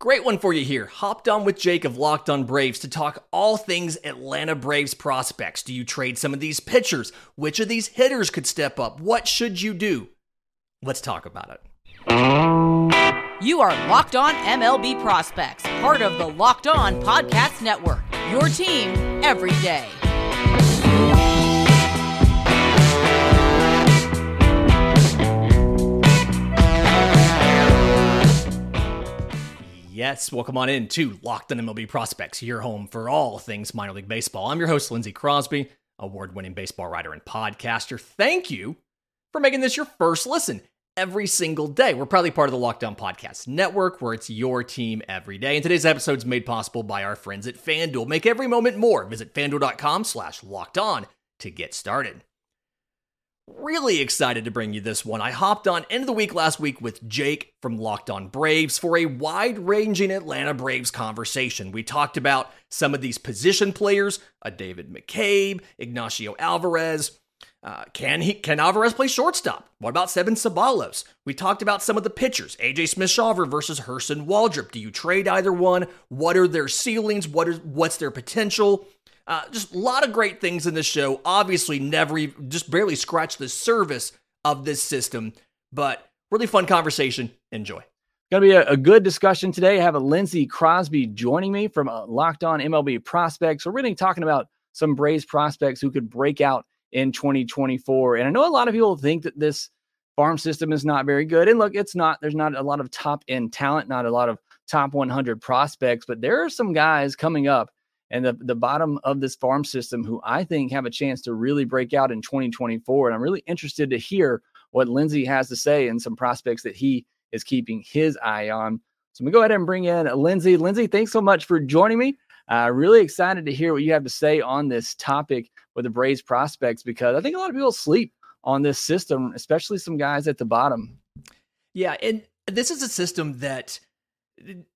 Great one for you here. Hopped on with Jake of Locked On Braves to talk all things Atlanta Braves prospects. Do you trade some of these pitchers? Which of these hitters could step up? What should you do? Let's talk about it. You are Locked On MLB Prospects, part of the Locked On Podcast Network. Your team every day. Yes, welcome on in to Locked on MLB Prospects, your home for all things minor league baseball. I'm your host, Lindsay Crosby, award winning baseball writer and podcaster. Thank you for making this your first listen every single day. We're probably part of the Locked On Podcast Network, where it's your team every day. And today's episode is made possible by our friends at FanDuel. Make every moment more. Visit fanduel.com slash locked on to get started. Really excited to bring you this one. I hopped on end of the week last week with Jake from Locked On Braves for a wide ranging Atlanta Braves conversation. We talked about some of these position players, a David McCabe, Ignacio Alvarez. Uh, can he can Alvarez play shortstop? What about Sabin Ceballos? We talked about some of the pitchers, AJ Smith-Shawver versus Hurston Waldrep. Do you trade either one? What are their ceilings? What is what's their potential? Uh, just a lot of great things in this show. Obviously, never even, just barely scratched the surface of this system, but really fun conversation. Enjoy. Going to be a, a, good discussion today. I have a Lindsay Crosby joining me from uh, Locked On MLB Prospects. We're really talking about some Braves prospects who could break out in 2024. And I know a lot of people think that this farm system is not very good. And look, it's not. There's not a lot of top end talent, not a lot of top 100 prospects, but there are some guys coming up and the, the bottom of this farm system who I think have a chance to really break out in 2024. And I'm really interested to hear what Lindsay has to say and some prospects that he is keeping his eye on. So gonna go ahead and bring in Lindsay. Lindsay, thanks so much for joining me. Uh, really excited to hear what you have to say on this topic with the Braves prospects because I think a lot of people sleep on this system, especially some guys at the bottom. Yeah, and this is a system that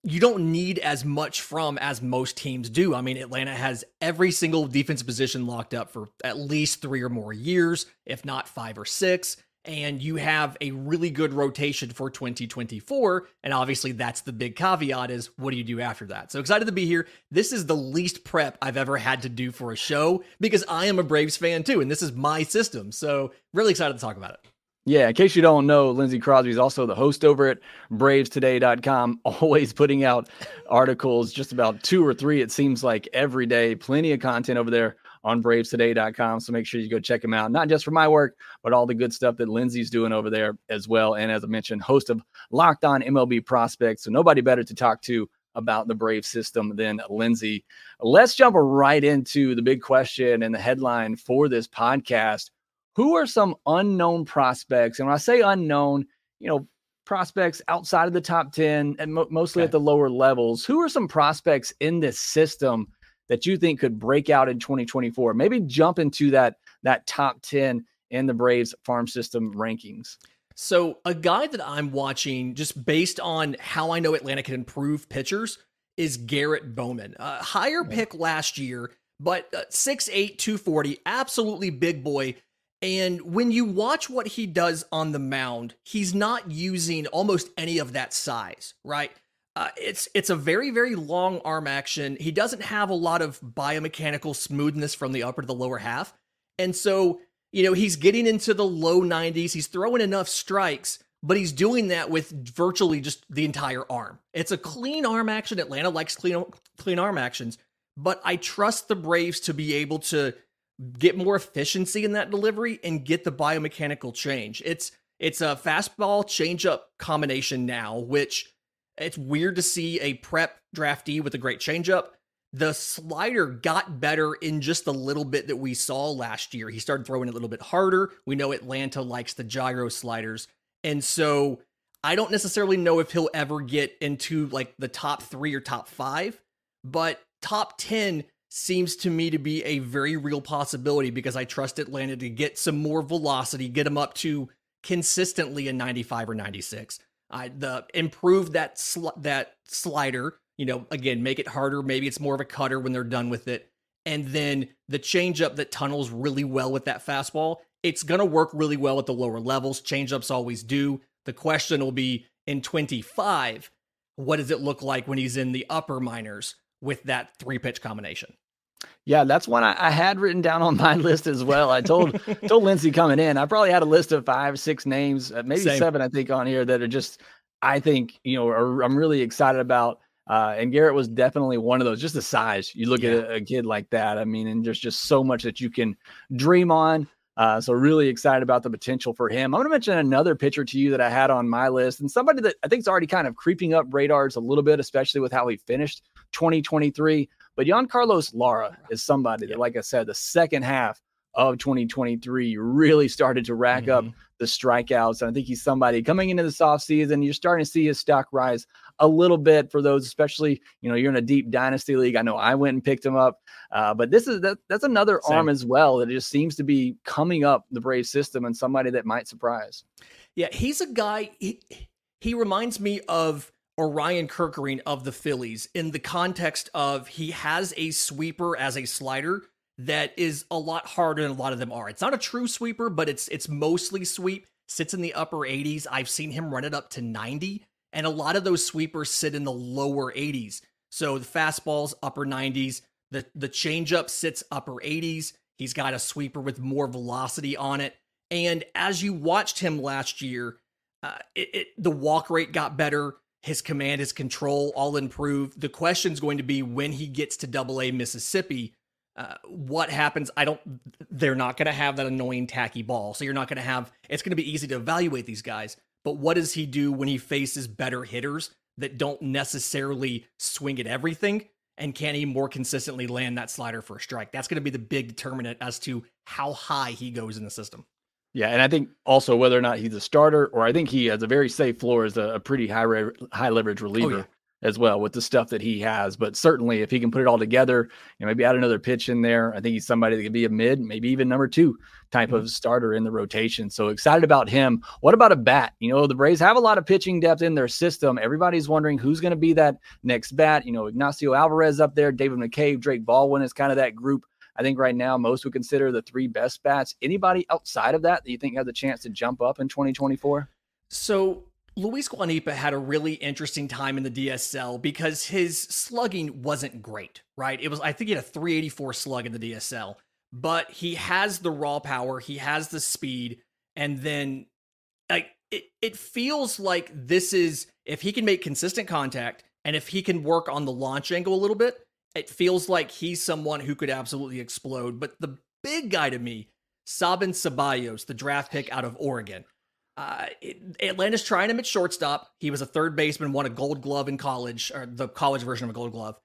you don't need as much from as most teams do. I mean, Atlanta has every single defensive position locked up for at least three or more years, if not five or six. And you have a really good rotation for 2024. And obviously, that's the big caveat is what do you do after that? So excited to be here. This is the least prep I've ever had to do for a show because I am a Braves fan too. And this is my system. So really excited to talk about it. Yeah, in case you don't know, Lindsay Crosby is also the host over at bravestoday.com, always putting out articles, just about two or three, it seems like every day. Plenty of content over there on bravestoday.com. So make sure you go check him out, not just for my work, but all the good stuff that Lindsay's doing over there as well. And as I mentioned, host of Locked On MLB Prospects. So nobody better to talk to about the Brave system than Lindsay. Let's jump right into the big question and the headline for this podcast who are some unknown prospects? And when I say unknown, you know, prospects outside of the top 10 and mo- mostly okay. at the lower levels, who are some prospects in this system that you think could break out in 2024? Maybe jump into that that top 10 in the Braves farm system rankings. So, a guy that I'm watching just based on how I know Atlanta can improve pitchers is Garrett Baumann. A higher yeah. pick last year, but uh, 6'8, 240, absolutely big boy. And when you watch what he does on the mound, he's not using almost any of that size, right? Uh, it's it's a very very long arm action. He doesn't have a lot of biomechanical smoothness from the upper to the lower half, and so you know he's getting into the low 90s. He's throwing enough strikes, but he's doing that with virtually just the entire arm. It's a clean arm action. Atlanta likes clean clean arm actions, but I trust the Braves to be able to get more efficiency in that delivery and get the biomechanical change. It's it's a fastball changeup combination now, which it's weird to see a prep draftee with a great changeup. The slider got better in just the little bit that we saw last year. He started throwing it a little bit harder. We know Atlanta likes the gyro sliders. And so I don't necessarily know if he'll ever get into like the top three or top five, but top 10 seems to me to be a very real possibility because I trust Atlanta to get some more velocity, get them up to consistently a 95 or 96. I the improve that sl- that slider, you know, again, make it harder. Maybe it's more of a cutter when they're done with it. And then the changeup that tunnels really well with that fastball, it's going to work really well at the lower levels. Changeups always do. The question will be in 25 what does it look like when he's in the upper minors with that three pitch combination? Yeah, that's one I, I, had written down on my list as well. I told told Lindsay coming in, I probably had a list of five, six names, uh, maybe Same. seven, I think, on here that are just I think you know are, I'm really excited about. Uh, and Garrett was definitely one of those. Just the size, you look yeah. at a, a, kid like that. I mean, and there's just so much that you can dream on. Uh, so really excited about the potential for him. I'm going to mention another pitcher to you that I had on my list, and somebody that I think is already kind of creeping up radars a little bit, especially with how he finished 2023. But Jhancarlos Lara is somebody that, like I said, the second half of 2023 really started to rack mm-hmm. up the strikeouts. And I think he's somebody coming into the this offseason, you're starting to see his stock rise a little bit for those, especially, you know, you're in a deep dynasty league. I know I went and picked him up. Uh, but this is that, that's another Same. arm as well that just seems to be coming up the Brave system and somebody that might surprise. Yeah, he's a guy. He, he reminds me of Orion Kerkering of the Phillies in the context of he has a sweeper as a slider that is a lot harder than a lot of them are. It's not a true sweeper, but it's it's mostly sweep. Sits in the upper 80s. I've seen him run it up to 90, and a lot of those sweepers sit in the lower 80s. So the fastballs upper 90s, the the changeup sits upper 80s. He's got a sweeper with more velocity on it. And as you watched him last year, uh, it, it, the walk rate got better his command, his control all improved. The question is going to be when he gets to double A Mississippi, uh, what happens? I don't, they're not going to have that annoying tacky ball. So you're not going to have, it's going to be easy to evaluate these guys. But what does he do when he faces better hitters that don't necessarily swing at everything? And can he more consistently land that slider for a strike? That's going to be the big determinant as to how high he goes in the system. Yeah, and I think also whether or not he's a starter, or I think he has a very safe floor as a, a pretty high re- high leverage reliever. Oh, yeah. As well with the stuff that he has, but certainly if he can put it all together, you know, maybe add another pitch in there, I think he's somebody that could be a mid, maybe even number two type mm-hmm. of starter in the rotation. So excited about him. What about a bat? You know, the Braves have a lot of pitching depth in their system. Everybody's wondering who's going to be that next bat. You know, Ignacio Alvarez up there, David McCabe, Drake Baldwin is kind of that group I think right now most would consider the three best bats. Anybody outside of that that you think has a chance to jump up in 2024? So Luis Guanipa had a really interesting time in the DSL because his slugging wasn't great, right? It was I think he had a 384 slug in the DSL, but he has the raw power, he has the speed, and then like it, it feels like this is if he can make consistent contact and if he can work on the launch angle a little bit, it feels like he's someone who could absolutely explode. But the big guy to me, Sabin Ceballos, the draft pick out of Oregon. Uh, Atlanta's trying him at shortstop. He was a third baseman, won a gold glove in college, or the college version of a gold glove.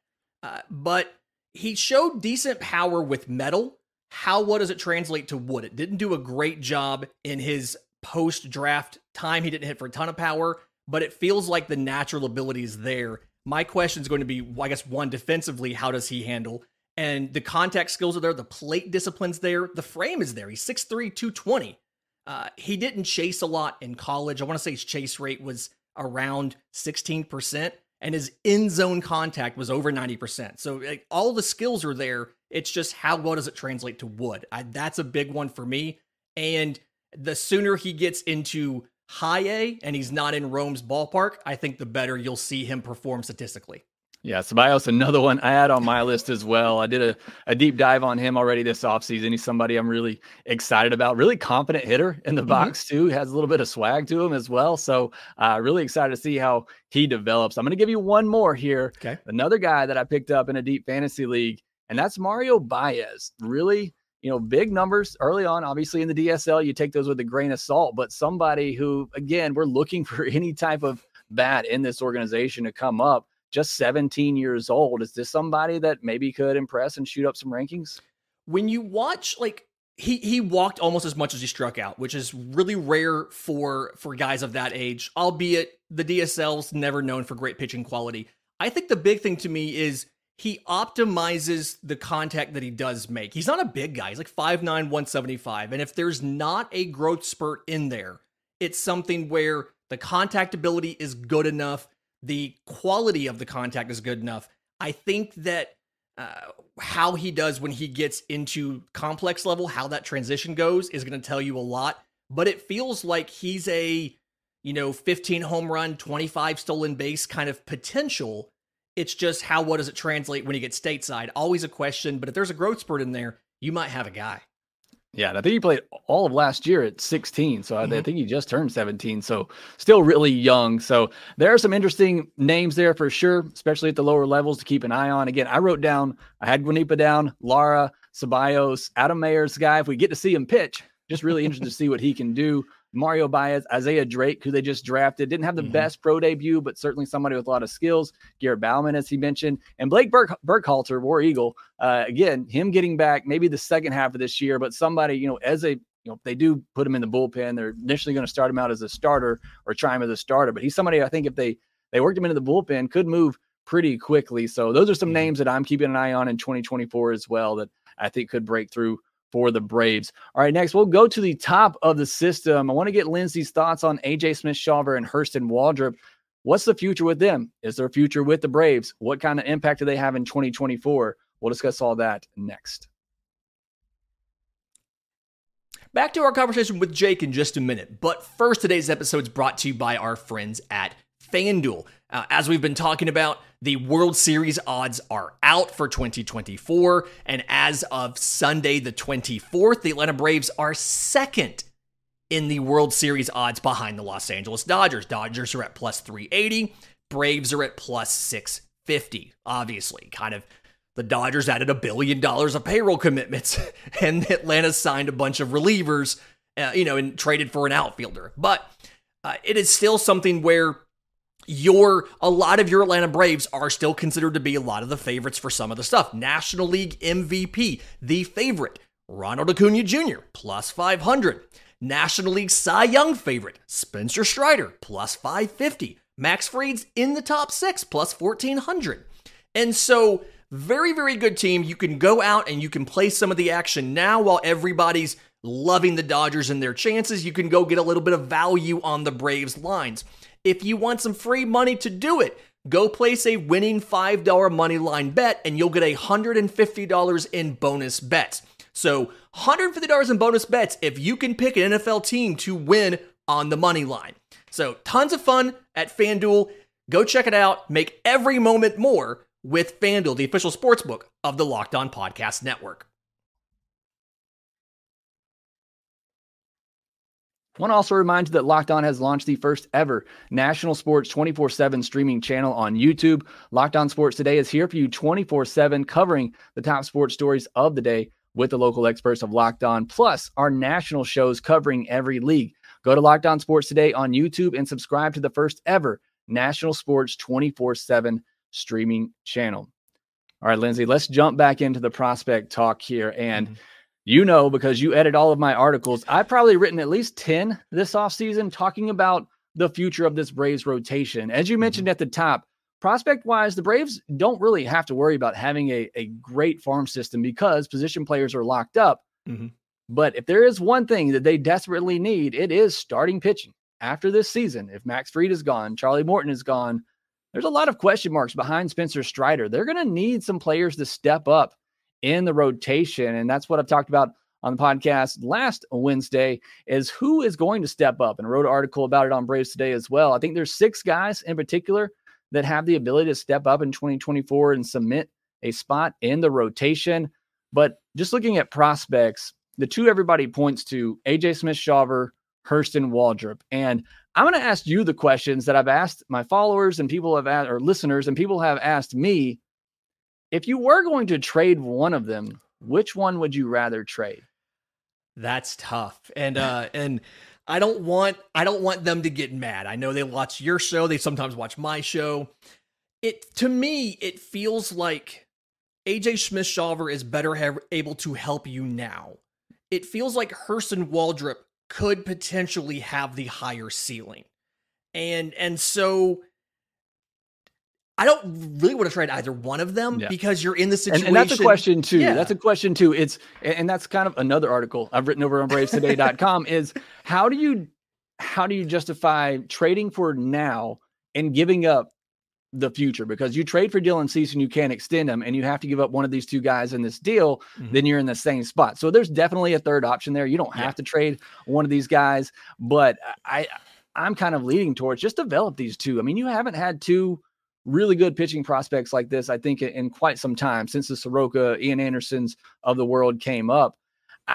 Uh, but he showed decent power with metal. How what does it translate to wood? It didn't do a great job in his post draft time. He didn't hit for a ton of power, but it feels like the natural ability is there. My question is going to be, I guess, one, defensively, how does he handle? And the contact skills are there, the plate discipline's there, the frame is there. He's 6'3, 220. Uh, he didn't chase a lot in college. I want to say his chase rate was around 16%, and his in zone contact was over 90%. So like, all the skills are there. It's just how well does it translate to wood? I, that's a big one for me. And the sooner he gets into high A and he's not in Rome's ballpark, I think the better you'll see him perform statistically. Yeah, Ceballos, another one I had on my list as well. I did a, a deep dive on him already this offseason. He's somebody I'm really excited about. Really confident hitter in the mm-hmm. box, too. Has a little bit of swag to him as well. So, uh, really excited to see how he develops. I'm going to give you one more here. Okay. Another guy that I picked up in a deep fantasy league, and that's Mario Baez. Really you know, big numbers early on. Obviously, in the DSL, you take those with a grain of salt, but somebody who, again, we're looking for any type of bat in this organization to come up. Just 17 years old. Is this somebody that maybe could impress and shoot up some rankings? When you watch, like, he he walked almost as much as he struck out, which is really rare for for guys of that age. Albeit the DSL's never known for great pitching quality. I think the big thing to me is he optimizes the contact that he does make. He's not a big guy. He's like 5'9, 175. And if there's not a growth spurt in there, it's something where the contact ability is good enough, the quality of the contact is good enough. I think that uh, how he does when he gets into complex level, how that transition goes, is going to tell you a lot. But it feels like he's a you know, 15 home run, 25 stolen base kind of potential. It's just how what does it translate when you get stateside? Always a question, but if there's a growth spurt in there, you might have a guy. Yeah, I think he played all of last year at 16. So mm-hmm. I think he just turned 17. So still really young. So there are some interesting names there for sure, especially at the lower levels to keep an eye on. Again, I wrote down, I had Guanipa down, Lara, Ceballos, Adam Maier's guy. If we get to see him pitch, just really interested to see what he can do. Mario Baez, Isaiah Drake, who they just drafted, didn't have the mm-hmm. best pro debut, but certainly somebody with a lot of skills. Garrett Baumann, as he mentioned, and Blake Burk- Burkhalter, War Eagle. Uh, again, him getting back maybe the second half of this year, but somebody, you know, as a you know, they do put him in the bullpen. They're initially going to start him out as a starter or try him as a starter, but he's somebody I think if they they worked him into the bullpen, could move pretty quickly. So those are some mm-hmm. names that I'm keeping an eye on in 2024 as well that I think could break through for the Braves. All right, next we'll go to the top of the system. I want to get Lindsay's thoughts on AJ Smith Shawver and Hurston Waldrep. What's the future with them? Is there a future with the Braves? What kind of impact do they have in 2024? We'll discuss all that next. Back to our conversation with Jake in just a minute. But first, today's episode is brought to you by our friends at FanDuel. Uh, as we've been talking about, the World Series odds are out for 2024. And as of Sunday, the 24th, the Atlanta Braves are second in the World Series odds behind the Los Angeles Dodgers. Dodgers are at plus 380, Braves are at plus 650. Obviously, kind of the Dodgers added a billion dollars of payroll commitments, and Atlanta signed a bunch of relievers, uh, you know, and traded for an outfielder. But uh, it is still something where your a lot of your Atlanta Braves are still considered to be a lot of the favorites for some of the stuff. National League MVP, the favorite, Ronald Acuna Jr. plus 500. National League Cy Young favorite, Spencer Strider plus 550. Max Fried's in the top 6 plus 1400. And so very very good team. You can go out and you can play some of the action now while everybody's loving the Dodgers and their chances. You can go get a little bit of value on the Braves lines. If you want some free money to do it, go place a winning $5 money line bet and you'll get $150 in bonus bets. So, $150 in bonus bets if you can pick an NFL team to win on the money line. So, tons of fun at FanDuel. Go check it out. Make every moment more with FanDuel, the official sportsbook of the Locked On Podcast Network. Want to also remind you that Locked On has launched the first ever national sports 24 7 streaming channel on YouTube. Locked On Sports Today is here for you 24 7, covering the top sports stories of the day with the local experts of Locked On, plus our national shows covering every league. Go to Locked On Sports Today on YouTube and subscribe to the first ever national sports 24 7 streaming channel. All right, Lindsay, let's jump back into the prospect talk here. And mm-hmm you know because you edit all of my articles. I've probably written at least 10 this offseason talking about the future of this braves rotation. As you mm-hmm. mentioned at the top prospect wise the braves don't really have to worry about having a, a great farm system because position players are locked up. Mm-hmm. but if there is one thing that they desperately need it is starting pitching. After this season if max fried is gone charlie morton is gone there's a lot of question marks behind spencer strider. They're going to need some players to step up in the rotation. And that's what I've talked about on the podcast last Wednesday is who is going to step up and wrote an article about it on Braves today as well. I think there's six guys in particular that have the ability to step up in 2024 and submit a spot in the rotation. But just looking at prospects, the two everybody points to AJ Smith Shawver, Hurston Waldrep. And I'm going to ask you the questions that I've asked my followers and people have asked, or listeners and people have asked me if you were going to trade one of them, which one would you rather trade? That's tough. And uh and I don't want I don't want them to get mad. I know they watch your show, they sometimes watch my show. It to me it feels like AJ Smith Shawver is better have, able to help you now. It feels like Hurston Waldrep could potentially have the higher ceiling. And and so I don't really want to trade either one of them yeah. because you're in the situation. And, and that's a question too. Yeah. That's a question too. It's and that's kind of another article I've written over on bravestoday.com is how do you how do you justify trading for now and giving up the future because you trade for Dylan Cease and you can't extend him and you have to give up one of these two guys in this deal, mm-hmm. then you're in the same spot. So there's definitely a third option there. You don't have yeah. to trade one of these guys, but I I'm kind of leading towards just develop these two. I mean, you haven't had two really good pitching prospects like this, I think, in quite some time since the Soroka, Ian Andersons of the world came up.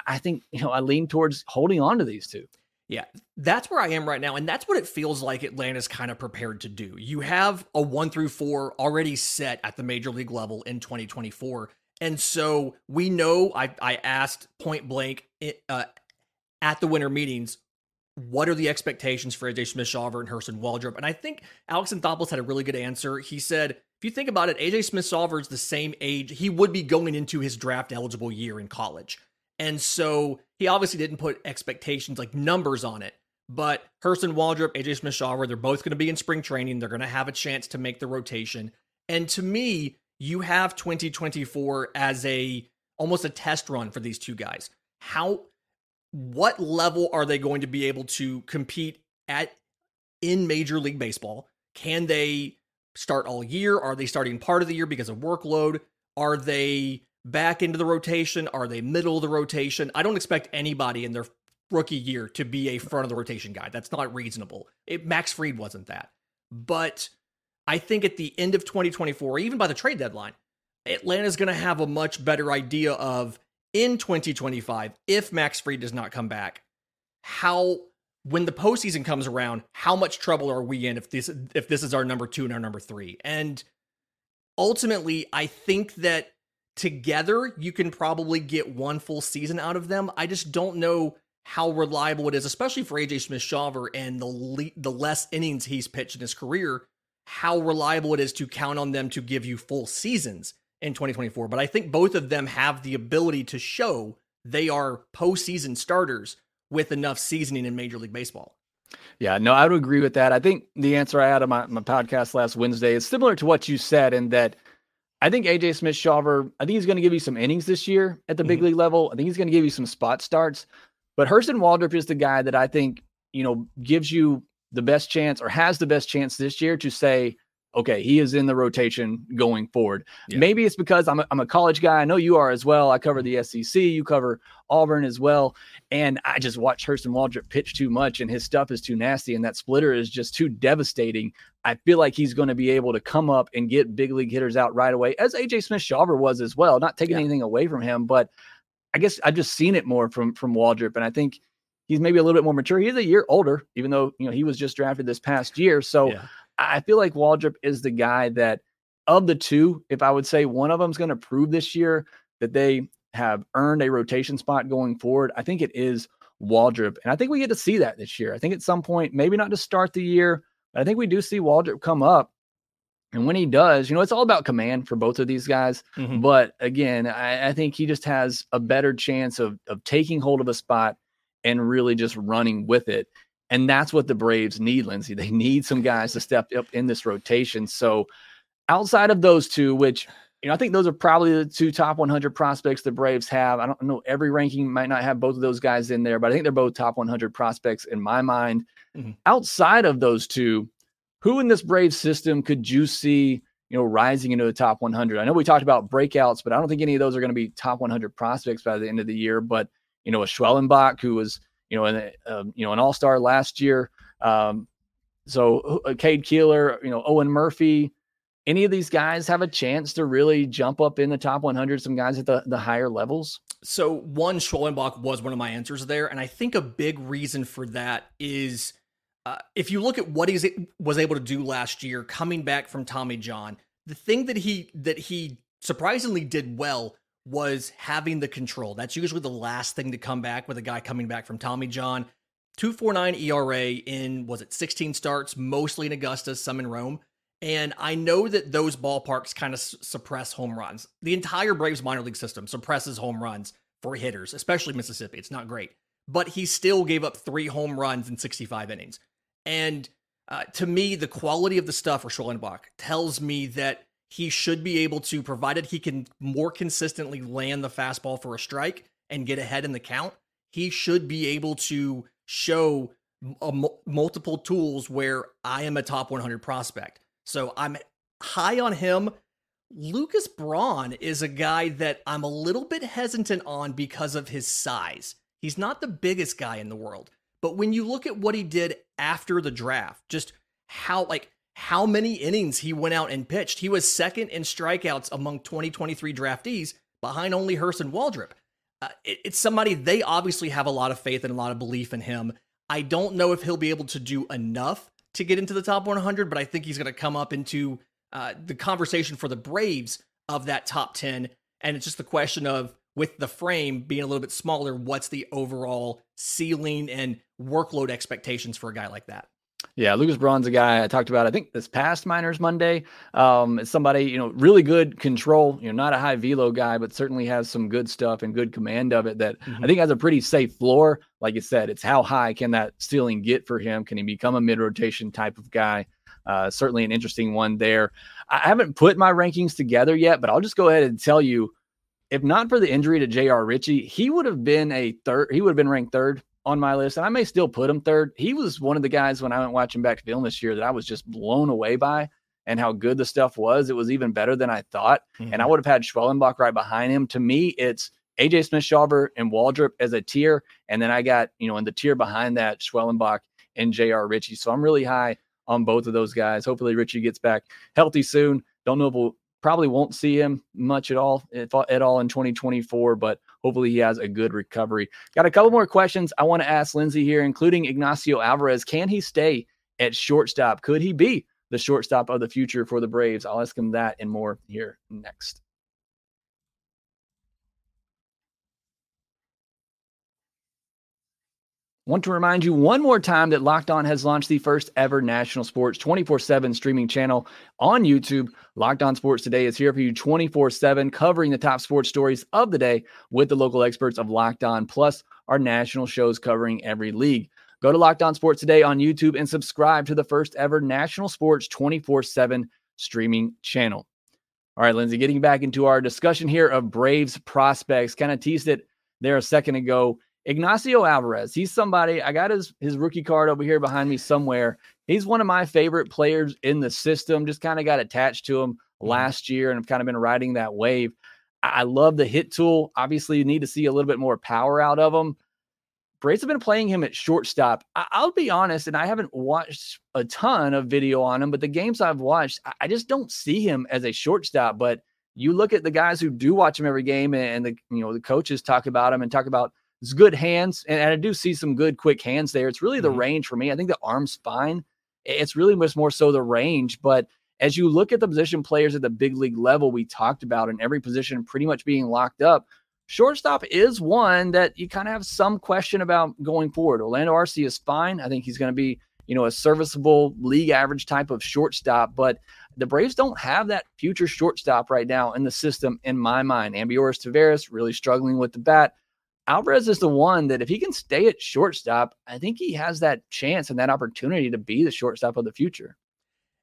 I think, you know, I lean towards holding on to these two. Yeah, that's where I am right now. And that's what it feels like Atlanta's kind of prepared to do. You have a one through four already set at the major league level in 2024. And so we know I, I asked point blank uh, at the winter meetings, what are the expectations for AJ Smith Shawver and Hurston Waldrep? And I think Alex Anthopoulos had a really good answer. He said, if you think about it, AJ Smith Shawver is the same age he would be going into his draft eligible year in college. And so he obviously didn't put expectations like numbers on it. But Hurston Waldrep, AJ Smith Shawver, they're both going to be in spring training. They're going to have a chance to make the rotation. And to me, you have 2024 as a almost a test run for these two guys. How what level are they going to be able to compete at in Major League Baseball? Can they start all year? Are they starting part of the year because of workload? Are they back into the rotation? Are they middle of the rotation? I don't expect anybody in their rookie year to be a front of the rotation guy. That's not reasonable. It, Max Fried wasn't that. But I think at the end of 2024, even by the trade deadline, Atlanta's going to have a much better idea of in 2025, if Max Fried does not come back, how when the postseason comes around, how much trouble are we in if this if this is our number two and our number three? And ultimately, I think that together you can probably get one full season out of them. I just don't know how reliable it is, especially for AJ Smith Shawver and the le- the less innings he's pitched in his career how reliable it is to count on them to give you full seasons in 2024. But I think both of them have the ability to show they are postseason starters with enough seasoning in Major League Baseball. Yeah, no, I would agree with that. I think the answer I had on my, my podcast last Wednesday is similar to what you said, in that I think AJ Smith Shawver, I think he's going to give you some innings this year at the mm-hmm. big league level. I think he's going to give you some spot starts. But Hurston Waldrep is the guy that I think, you know, gives you the best chance or has the best chance this year to say, okay, he is in the rotation going forward. Yeah. Maybe it's because I'm a, I'm a college guy. I know you are as well. I cover mm-hmm. the SEC. You cover Auburn as well. And I just watch Hurston Waldrep pitch too much and his stuff is too nasty. And that splitter is just too devastating. I feel like he's going to be able to come up and get big league hitters out right away, as AJ Smith Shawver was as well. Not taking yeah. anything away from him, but I guess I've just seen it more from from Waldrep. And I think he's maybe a little bit more mature. He's a year older, even though you know he was just drafted this past year. So yeah. I feel like Waldrep is the guy that of the two, if I would say one of them is going to prove this year that they have earned a rotation spot going forward, I think it is Waldrep. And I think we get to see that this year. I think at some point, maybe not to start the year, but I think we do see Waldrep come up. And when he does, you know, it's all about command for both of these guys. Mm-hmm. But again, I, I, think he just has a better chance of of taking hold of a spot and really just running with it. And that's what the Braves need, Lindsay. They need some guys to step up in this rotation. So outside of those two, which you know, I think those are probably the two top 100 prospects the Braves have. I don't know every ranking might not have both of those guys in there, but I think they're both top 100 prospects in my mind. Mm-hmm. Outside of those two, who in this Braves system could you see, you know, rising into the top 100? I know we talked about breakouts, but I don't think any of those are going to be top 100 prospects by the end of the year. But you know, a Schwellenbach who was, you know, an, uh, you know, an all-star last year. Um, so uh, Cade Kuehler, you know, Owen Murphy, any of these guys have a chance to really jump up in the top 100, some guys at the, the higher levels? So one, Schwellenbach was one of my answers there. And I think a big reason for that is uh, if you look at what he was able to do last year, coming back from Tommy John, the thing that he that he surprisingly did well was having the control. That's usually the last thing to come back with a guy coming back from Tommy John. 249 ERA in, was it 16 starts, mostly in Augusta, some in Rome. And I know that those ballparks kind of s- suppress home runs. The entire Braves minor league system suppresses home runs for hitters, especially Mississippi. It's not great. But he still gave up three home runs in 65 innings. And uh, to me, the quality of the stuff for Schwellenbach tells me that he should be able to, provided he can more consistently land the fastball for a strike and get ahead in the count, he should be able to show multiple tools where I am a top 100 prospect. So I'm high on him. Lucas Braun is a guy that I'm a little bit hesitant on because of his size. He's not the biggest guy in the world, But when you look at what he did after the draft, just how like how many innings he went out and pitched, he was second in strikeouts among 2023 draftees, behind only Hurston Waldrep. Uh, it, it's somebody they obviously have a lot of faith and a lot of belief in him. I don't know if he'll be able to do enough to get into the top 100, but I think he's going to come up into uh, the conversation for the Braves of that top 10. And it's just the question of, with the frame being a little bit smaller, what's the overall ceiling and workload expectations for a guy like that? Yeah, Lucas Braun's a guy I talked about. I think this past Minors Monday. Um, it's somebody you know really good control. You know, not a high velo guy, but certainly has some good stuff and good command of it. That mm-hmm. I think has a pretty safe floor. Like you said, it's how high can that ceiling get for him? Can he become a mid rotation type of guy? Uh, certainly an interesting one there. I haven't put my rankings together yet, but I'll just go ahead and tell you, if not for the injury to J.R. Ritchie, he would have been a third. He would have been ranked third on my list, and I may still put him third. He was one of the guys when I went watching back to film this year that I was just blown away by and how good the stuff was. It was even better than I thought. Mm-hmm. And I mm-hmm. would have had Schwellenbach right behind him. To me, it's AJ Smith Shawver and Waldrep as a tier. And then I got, you know, in the tier behind that, Schwellenbach and JR Ritchie. So I'm really high on both of those guys. Hopefully Ritchie gets back healthy soon. Don't know if we'll probably won't see him much at all if at all in 2024, but hopefully he has a good recovery. Got a couple more questions I want to ask Lindsay here, including Ignacio Alvarez. Can he stay at shortstop? Could he be the shortstop of the future for the Braves? I'll ask him that and more here next. Want to remind you one more time that Locked On has launched the first ever national sports 24 7 streaming channel on YouTube. Locked On Sports Today is here for you 24 7, covering the top sports stories of the day with the local experts of Locked On, plus our national shows covering every league. Go to Locked On Sports Today on YouTube and subscribe to the first ever national sports 24 7 streaming channel. All right, Lindsay, getting back into our discussion here of Braves prospects, kind of teased it there a second ago. Ignacio Alvarez, he's somebody, I got his, his rookie card over here behind me somewhere. He's one of my favorite players in the system, just kind of got attached to him mm-hmm. last year and I've kind of been riding that wave. I love the hit tool. Obviously, you need to see a little bit more power out of him. Braves have been playing him at shortstop. I- will be honest, and I haven't watched a ton of video on him, but the games I've watched, I, I just don't see him as a shortstop. But you look at the guys who do watch him every game, and the you know the coaches talk about him and talk about it's good hands, and, and, I do see some good quick hands there. It's really the mm-hmm. range for me. I think the arm's fine. It's really much more so the range. But as you look at the position players at the big league level, we talked about in every position pretty much being locked up. Shortstop is one that you kind of have some question about going forward. Orlando Arcia is fine. I think he's going to be, you know, a serviceable league average type of shortstop, but the Braves don't have that future shortstop right now in the system, in my mind. Ambioris Tavarez really struggling with the bat. Alvarez is the one that if he can stay at shortstop, I think he has that chance and that opportunity to be the shortstop of the future.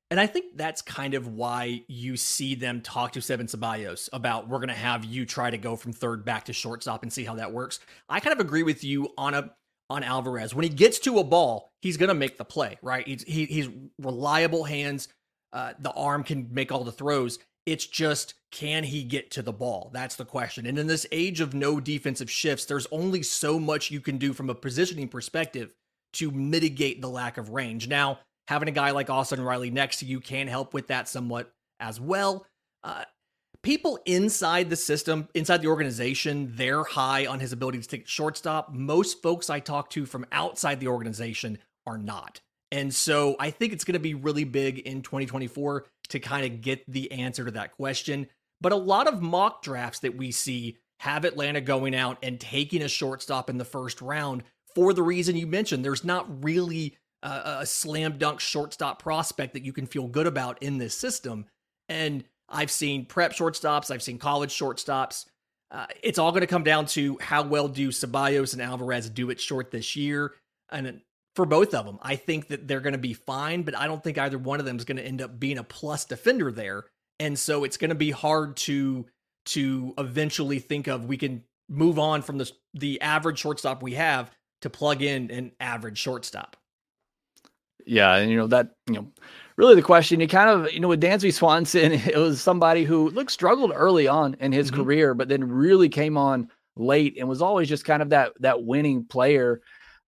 And I think that's kind of why you see them talk to Sabin Ceballos about we're going to have you try to go from third back to shortstop and see how that works. I kind of agree with you on a on Alvarez. When he gets to a ball, he's going to make the play, right? He's he, he's reliable hands. Uh, the arm can make all the throws. It's just, can he get to the ball? That's the question. And in this age of no defensive shifts, there's only so much you can do from a positioning perspective to mitigate the lack of range. Now, having a guy like Austin Riley next to you can help with that somewhat as well. Uh, people inside the system, inside the organization, they're high on his ability to take shortstop. Most folks I talk to from outside the organization are not. And so I think it's going to be really big in 2024 to kind of get the answer to that question. But a lot of mock drafts that we see have Atlanta going out and taking a shortstop in the first round for the reason you mentioned. There's not really a, a slam dunk shortstop prospect that you can feel good about in this system. And I've seen prep shortstops, I've seen college shortstops. Uh, it's all going to come down to how well do Ceballos and Alvarez do it short this year. And for both of them. I think that they're going to be fine, but I don't think either one of them is going to end up being a plus defender there. And so it's going to be hard to to eventually think of we can move on from the the average shortstop we have to plug in an average shortstop. Yeah, and you know that you know really the question you kind of you know with Dansby Swanson it was somebody who looked struggled early on in his mm-hmm. career, but then really came on late and was always just kind of that that winning player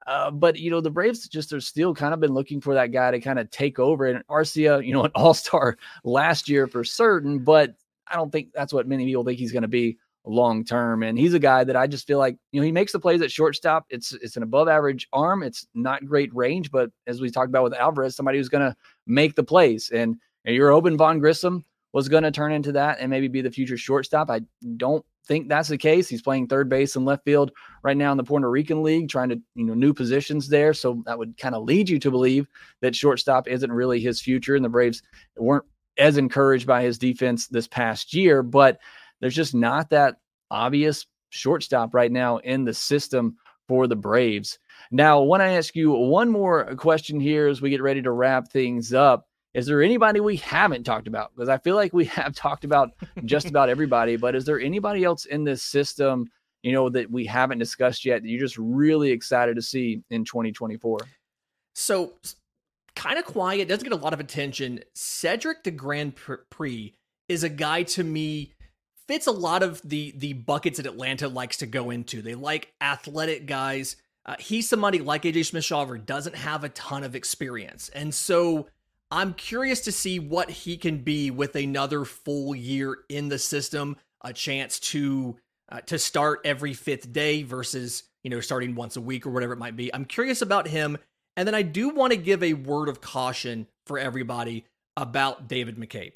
Uh, but you know the Braves just are still kind of been looking for that guy to kind of take over. And Arcia, you know, an All Star last year for certain, but I don't think that's what many people think he's going to be long term. And he's a guy that I just feel like you know he makes the plays at shortstop. It's it's an above average arm. It's not great range, but as we talked about with Alvarez, somebody who's going to make the plays. And, and you're hoping Vaughn Grissom was going to turn into that and maybe be the future shortstop. I don't think that's the case. He's playing third base and left field right now in the Puerto Rican League, trying to, you know, new positions there. So that would kind of lead you to believe that shortstop isn't really his future. And the Braves weren't as encouraged by his defense this past year, but there's just not that obvious shortstop right now in the system for the Braves. Now, when I ask you one more question here as we get ready to wrap things up. Is there anybody we haven't talked about? Because I feel like we have talked about just about everybody, but is there anybody else in this system, you know, that we haven't discussed yet that you're just really excited to see in 2024? So, kind of quiet, doesn't get a lot of attention. Cedric De Grandpre is a guy to me fits a lot of the the buckets that Atlanta likes to go into. They like athletic guys. Uh, he's somebody like AJ Smith-Shawver doesn't have a ton of experience, and so I'm curious to see what he can be with another full year in the system, a chance to uh, to start every fifth day versus you know starting once a week or whatever it might be. I'm curious about him, and then I do want to give a word of caution for everybody about David McCabe.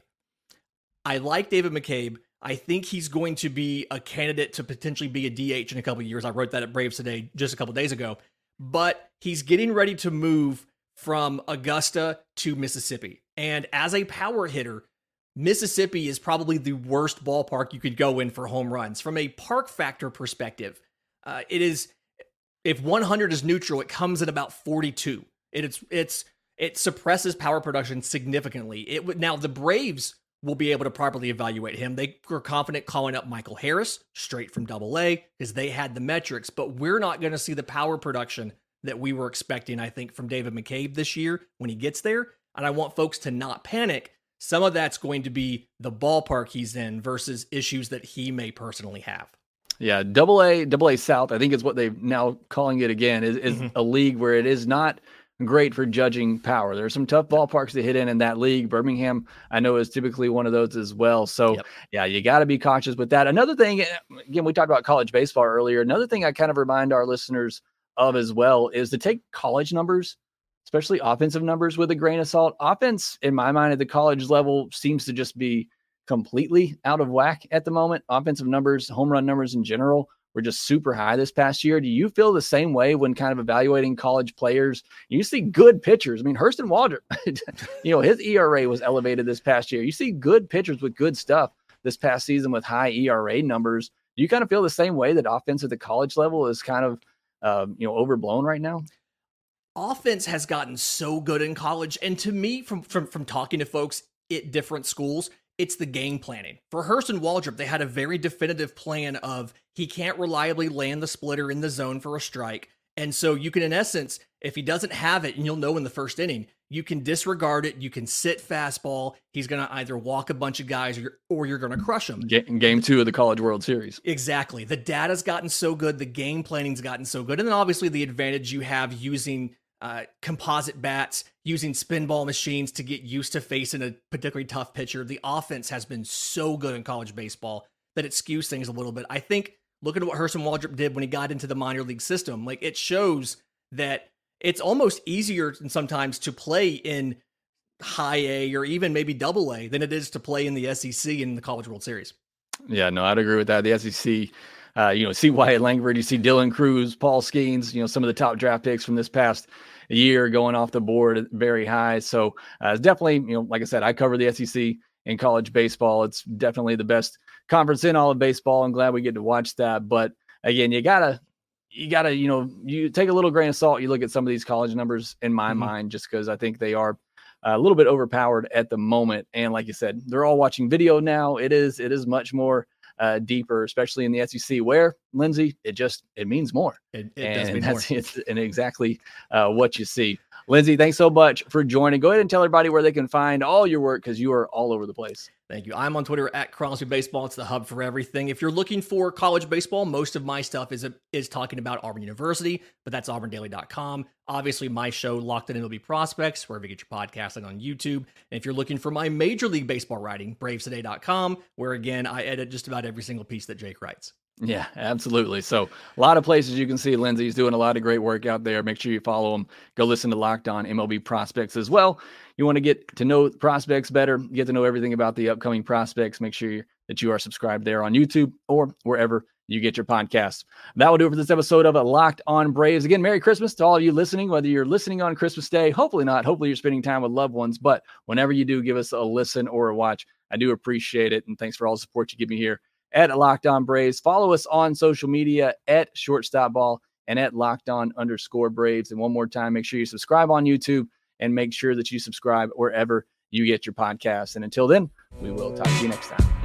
I like David McCabe. I think he's going to be a candidate to potentially be a DH in a couple years. I wrote that at Braves today just a couple days ago, but he's getting ready to move from Augusta to Mississippi. And as a power hitter, Mississippi is probably the worst ballpark you could go in for home runs. From a park factor perspective, uh, it is if 100 is neutral, it comes at about 42. It, it's it's it suppresses power production significantly. It would now the Braves will be able to properly evaluate him. They were confident calling up Michael Harris straight from Double A because they had the metrics, but we're not going to see the power production that we were expecting, I think, from David McCabe this year when he gets there. And I want folks to not panic. Some of that's going to be the ballpark he's in versus issues that he may personally have. Yeah, double A, double A South, I think is what they're now calling it again, is, is mm-hmm. a league where it is not great for judging power. There are some tough ballparks to hit in in that league. Birmingham, I know, is typically one of those as well. So, yep. yeah, you got to be cautious with that. Another thing, again, we talked about college baseball earlier. Another thing I kind of remind our listeners of as well is to take college numbers, especially offensive numbers, with a grain of salt. Offense, in my mind, at the college level, seems to just be completely out of whack at the moment. Offensive numbers, home run numbers in general, were just super high this past year. Do you feel the same way when kind of evaluating college players? You see good pitchers. I mean, Hurston Waldrep, you know, his ERA was elevated this past year. You see good pitchers with good stuff this past season with high ERA numbers. Do you kind of feel the same way that offense at the college level is kind of um, you know overblown right now? Offense has gotten so good in college, and to me, from from from talking to folks at different schools, it's the game planning. For Hurston Waldrep, they had a very definitive plan of he can't reliably land the splitter in the zone for a strike. And so you can, in essence, if he doesn't have it, and you'll know in the first inning, you can disregard it. You can sit fastball. He's going to either walk a bunch of guys or you're, or you're going to crush him. Game two of the College World Series. Exactly. The data's gotten so good. The game planning's gotten so good. And then obviously the advantage you have using uh, composite bats, using spinball machines to get used to facing a particularly tough pitcher. The offense has been so good in college baseball that it skews things a little bit. I think looking at what Hurston Waldrep did when he got into the minor league system, like it shows that it's almost easier sometimes to play in high A or even maybe double A than it is to play in the SEC in the College World Series. Yeah, no, I'd agree with that. The SEC, uh, you know, see Wyatt Langford, you see Dylan Crews, Paul Skenes, you know, some of the top draft picks from this past year going off the board very high. So uh, it's definitely, you know, like I said, I cover the SEC in college baseball. It's definitely the best conference in all of baseball. I'm glad we get to watch that. But again, you gotta you gotta, you know, you take a little grain of salt. You look at some of these college numbers in my mm-hmm. mind, just because I think they are a little bit overpowered at the moment. And like you said, they're all watching video now. It is it is much more uh, deeper, especially in the SEC, where Lindsay, it just it means more. It, it and does mean that's more. It's, and exactly uh, what you see. Lindsay, thanks so much for joining. Go ahead and tell everybody where they can find all your work because you are all over the place. Thank you. I'm on Twitter at Crosby Baseball. It's the hub for everything. If you're looking for college baseball, most of my stuff is is talking about Auburn University, but that's auburndaily.com. Obviously, my show, Locked On MLB Prospects, wherever you get your podcasting on YouTube. And if you're looking for my Major League Baseball writing, bravestoday.com, where again, I edit just about every single piece that Jake writes. Yeah, absolutely. So a lot of places you can see Lindsay's doing a lot of great work out there. Make sure you follow him. Go listen to Locked On MLB Prospects as well. You want to get to know prospects better, get to know everything about the upcoming prospects. Make sure that you are subscribed there on YouTube or wherever you get your podcasts. That will do it for this episode of Locked On Braves. Again, Merry Christmas to all of you listening, whether you're listening on Christmas Day, hopefully not. Hopefully you're spending time with loved ones. But whenever you do, give us a listen or a watch. I do appreciate it. And thanks for all the support you give me here at Locked On Braves. Follow us on social media at Shortstop Ball and at Locked On underscore Braves. And one more time, make sure you subscribe on YouTube and make sure that you subscribe wherever you get your podcasts. And until then, we will talk to you next time.